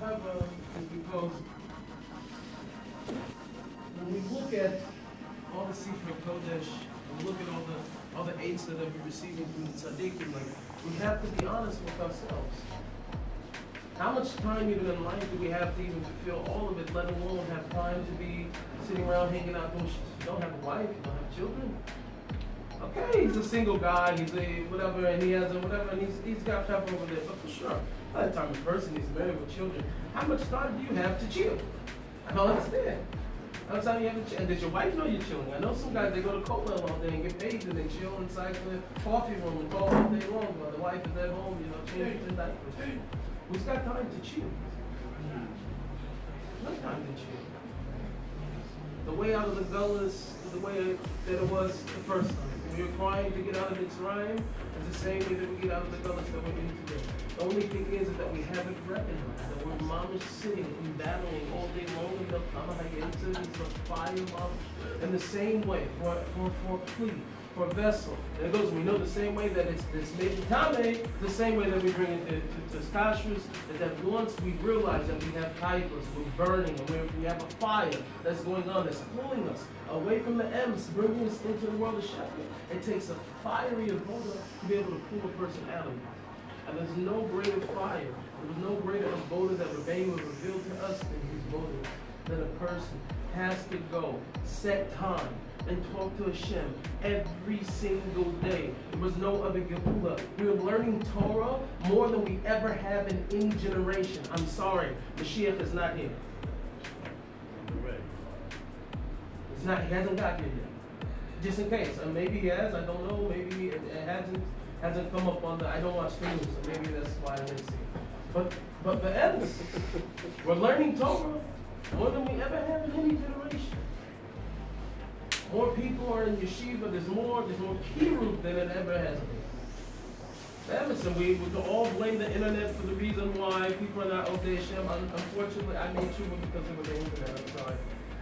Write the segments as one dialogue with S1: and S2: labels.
S1: however, is because when we look at all the Sefer Kodesh, and look at all the all the aids that we're receiving from the tzaddikim, like we have to be honest with ourselves. How much time even in life do we have to even fulfill all of it, let alone have time to be sitting around hanging out? You don't have a wife, you don't have children. Okay, he's a single guy, he's a whatever, and he has a whatever, and he's, he's got pepper over there. But for sure, by the time a person is married with children, how much time do you have to chill? I don't understand. How much time you have to chill? Does your wife know you're chilling? I know some guys, they go to kollel all day and get paid and they chill inside the coffee room and talk all day long while the wife is at home, you know, changing the diapers. Who's got time to chill? No time to chill. The way out of the gullus, the way that it was the first time. We're trying to get out of Mitzrayim, it's the same way that we get out of the gullus that we're in today. The only thing is that we haven't recognized that we're mamish sitting and battling all day long in the Kamahayetza, the fire mamish. In the same way, for, for, for a plea, for vessel. And it goes, we know the same way that it's it's made this Tame, the same way that we bring it to, to, to kashrus, is that once we realize that we have titles, we're burning, and we're, we have a fire that's going on, that's pulling us away from the M's, bringing us into the world of Shepherd. It takes a fiery avoda to be able to pull a person out of it. And there's no greater fire, there's no greater avoda that Rebbeinu revealed to us than hisbodedus, than a person has to go, set time, and talk to Hashem every single day. There was no other Geula. We are learning Torah more than we ever have in any generation. I'm sorry, Mashiach is not here. It's not, he hasn't got here yet. Just in case. Uh, maybe he has, I don't know. Maybe it, it hasn't hasn't come up on the, I don't watch news, so maybe that's why I didn't see it. But, but the elders, we're learning Torah more than we ever have in any generation. More people are in yeshiva. There's more. There's more kiruv than it ever has been. Emerson, we would all blame the internet for the reason why people are not Ovdei Hashem. Unfortunately, I made sure because it was the internet. I'm sorry.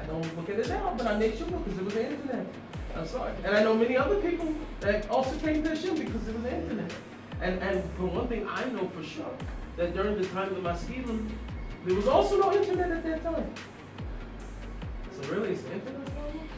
S1: I don't look at it now, but I made sure because it was the internet. I'm sorry. And I know many other people that also came to Hashem because it was the internet. And and for one thing, I know for sure that during the time of the Maskilim, there was also no internet at that time. So really, it's internet problem?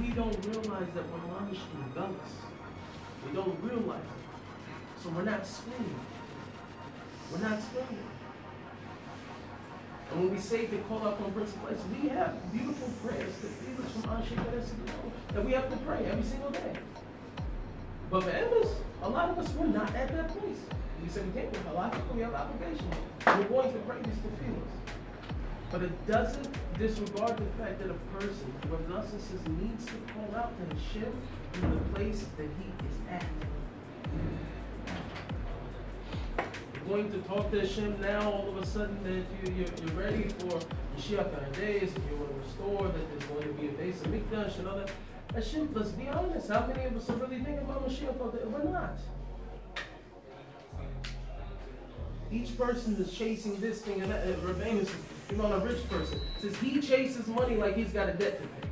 S1: We don't realize that we're in gullus. We don't realize it. So we're not swinging. We're not swinging. And when we say to call out on principle, we have beautiful prayers to feed us from Anshe oh, that we have to pray every single day. But for others, a lot of us, we're not at that place. We say we can't, a lot of people, we have obligation. We're going to this to feel us. But it doesn't disregard the fact that a person, who says, needs to call out to Hashem in the place that he is at. You're going to talk to Hashem now, all of a sudden that you, you're, you're ready for Mashiach days, and you want to restore, that there's going to be a base of Mikdash and all that. Hashem, let's be honest, how many of us are really thinking about Mashiach? We're not. Each person is chasing this thing, and uh, Rebbeinu says, you know, a rich person says he chases money like he's got a debt to pay.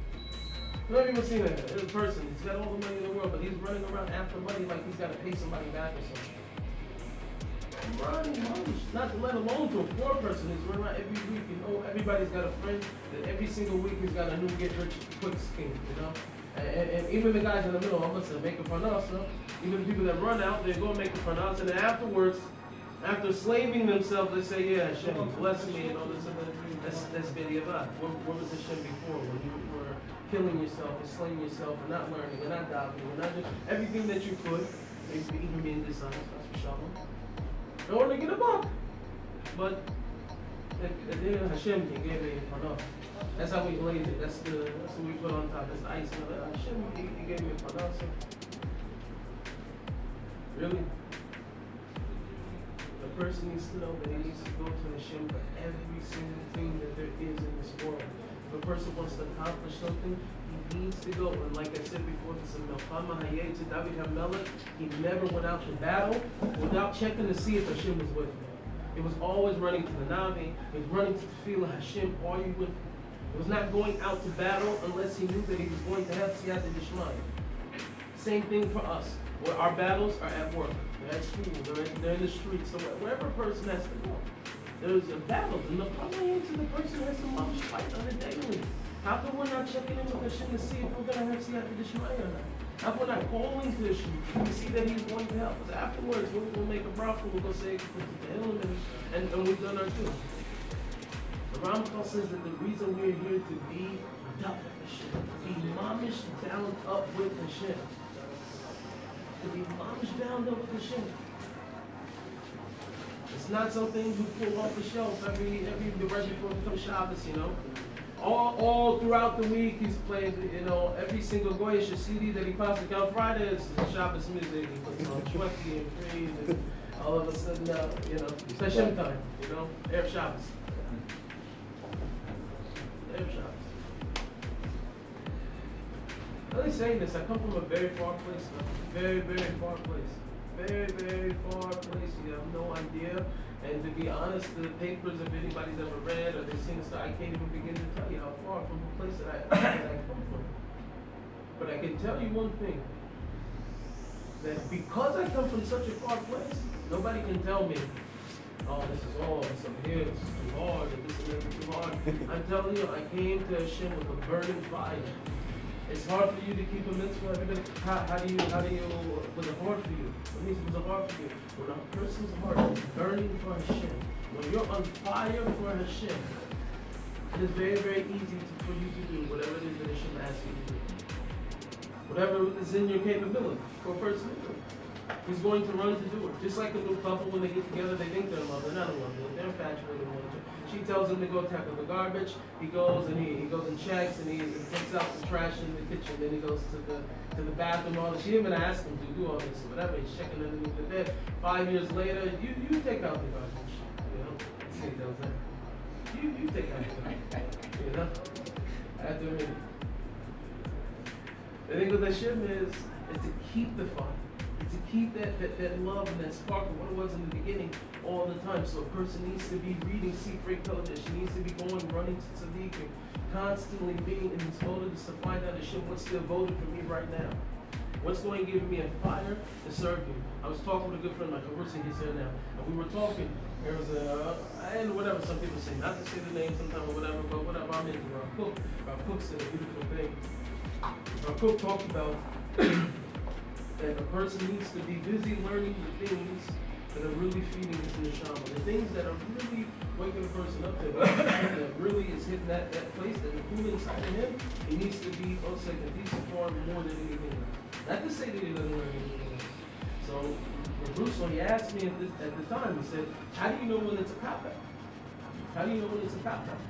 S1: You know, even seen a, a person, he's got all the money in the world, but he's running around after money like he's got to pay somebody back or something. Running money, not let alone to a poor person who's running around every week. You know, everybody's got a friend that every single week he's got a new get rich quick scheme. You know. And, and, even the guys in the middle, I'm gonna say make a pronounce, even the people that run out, they go make a pronounce, and afterwards after slaving themselves, they say, yeah, Hashem, bless me and all this and that. That's, that's B'diavad. Where, where was Hashem before? When you were killing yourself and slaying yourself and not learning and not davening and not doing everything that you could, even being dishonest, that's for shalom, in order to get a buck. But Hashem he gave me enough. That's how we glaze it. That's the that's what we put on top. That's the ice. Hashem he, gave me a enough. Really? Person needs to know that he needs to go to Hashem for every single thing that there is in this world. If a person wants to accomplish something, he needs to go. And like I said before, this is Melchama Hayeh to David HaMelech. He never went out to battle without checking to see if Hashem was with him. It was always running to the Navi. It was running to the Hashem. Are you with me? It was not going out to battle unless he knew that he was going to have Siyata Dishmaya. Same thing for us. Where our battles are at work. School, they're, at, they're in the streets, so wherever a person has to go. There's a battle, and the problem is the person has to mamish fight on a daily. How come we're not checking in with Hashem to see if we're going to have Siyata Dishmaya or not? How come we're not calling to Hashem to see that He's going to help us? Afterwards, we'll, we'll make a bracha, we'll go say to Him, and, and we've done our too. The Ramchal says that the reason we're here to be up Hashem, be mamish bound up with Hashem, to be up with Hashem. It's not something you pull off the shelf every every right before it becomes Shabbos, you know. All, all throughout the week he's playing, you know, every single Goyish CD that he passes on Friday is Shabbos music. He puts on 20 and free and all of a sudden, uh, you know, it's time, you know, Erev Shabbos. Erev Shabbos. I'm saying this, I come from a very far place, very, very far place very, very far place. You have no idea. And to be honest, the papers, if anybody's ever read or they've seen this, I can't even begin to tell you how far from the place that I, that I come from. But I can tell you one thing. That because I come from such a far place, nobody can tell me, oh, this is all, this up here, this is too hard, and this is never too hard. I'm telling you, I came to Hashem with a burning fire. It's hard for you to keep a mitzvah. How, how do you, how do you, was it hard for you? What means it was hard for you? When a person's heart is burning for Hashem, when you're on fire for Hashem, it is very, very easy to, for you to do whatever it is that Hashem asks you to do. Whatever is in your capability for a person He's going to run to do it. Just like a new couple, when they get together, they think they're in love. They're not in love. They're infatuated with one another. She tells him to go tackle the garbage. He goes and he, he goes and checks and he, he takes out the trash in the kitchen. Then he goes to the to the bathroom. All she didn't even ask him to do all this or whatever. He's checking underneath the bed. Five years later, you you take out the garbage. You know, he tells her. You you take out the garbage. You know, after minute. The thing with the shim is is to keep the fire to keep that, that, that love and that spark of what it was in the beginning all the time. So a person needs to be reading secret television. She needs to be going, running to tzaddik and constantly being in this motives to find out Hashem, what's still voted for me right now. What's going to give me a fire to serve you? I was talking with a good friend, like Carusa, he's here now, and we were talking. There was a, uh, and whatever some people say, not to say the name sometime or whatever, but whatever I'm into. Our cook, our cook said a beautiful thing. Our cook talked about that a person needs to be busy learning the things that are really feeding his neshama, the things that are really waking a person up, that, that really is hitting that, that place, that the food inside of him, he needs to be, oh, second, decent for more than anything else. Not to say that he doesn't learn anything else. So, Bruce, when he asked me at, this, at the time, he said, how do you know when it's a cop out? How do you know when it's a cop out?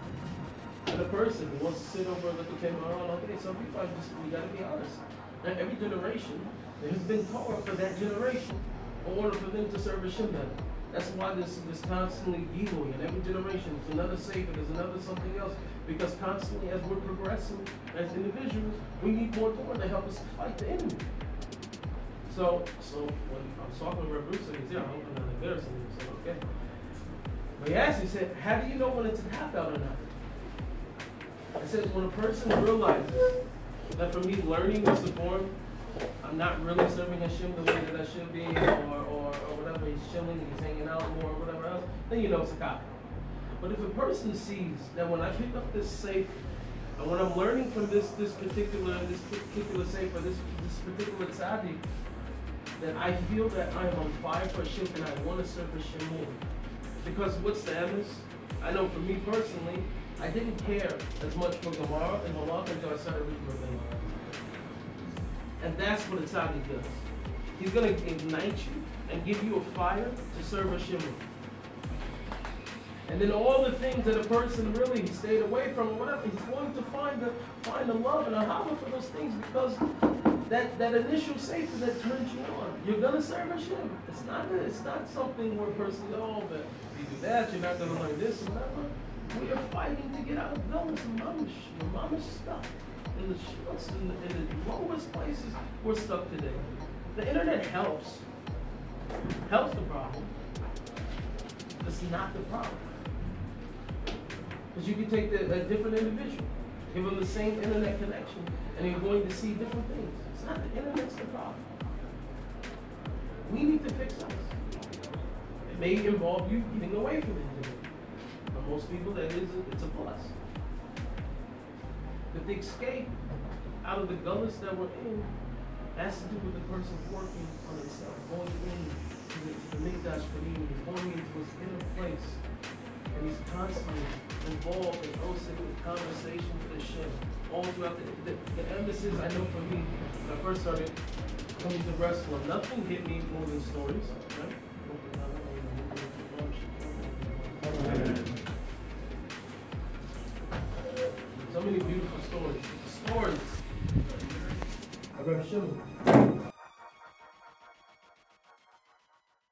S1: And a person who wants to sit over and look at him, oh, okay, some people are just, we gotta be honest. Now, every generation it has been taught for that generation in order for them to serve Hashem better. That's why this this constantly giluing in every generation. There's another savior, there's another something else. Because constantly as we're progressing as individuals, we need more Torah to help us fight the enemy. So so when I was talking to Rabbi Bruce, he's here, I'm hoping that better something. So okay. But he asked, he said, how do you know when it's a tap out or not? I said, when a person realizes that for me learning is the form I'm not really serving Hashem the way that I should be, or, or, or whatever, he's chilling, he's hanging out more, or whatever else, then you know it's a cop. But if a person sees that when I pick up this safe, and when I'm learning from this this particular this particular safe or this this particular tzaddik, that I feel that I am on fire for Hashem and I want to serve Hashem more. Because what's the evidence? I know for me personally, I didn't care as much for Gemara and Malach until I started reading Rabbeinu. And that's what a tzaddik does. He's going to ignite you and give you a fire to serve a Hashem. And then all the things that a person really stayed away from or whatever, he's going to find the find the love and a hava for those things because that, that initial safety that turns you on. You're gonna serve Hashem. It's not it's not something where a person goes, oh, but if you do that, you're not gonna learn this or whatever. We are fighting to get out of those mamish, mamish stuff in the shorts, in the, in the lowest places, we're stuck today. The internet helps. Helps the problem. It's not the problem. Because you can take the, a different individual, give them the same internet connection, and you're going to see different things. It's not the internet's the problem. We need to fix us. It may involve you getting away from the internet. For most people, that is, it's a plus. But the escape out of the gullus that we're in has to do with the person working on himself, going in to the, to the Mikdash community, going into his inner place. He's constantly involved in hosting with conversation with Hashem. All throughout the, the, the emphasis, I know for me, when I first started coming to wrestling, nothing hit me more than stories, right? So many beautiful stories. Stories.
S2: Reb Shimon.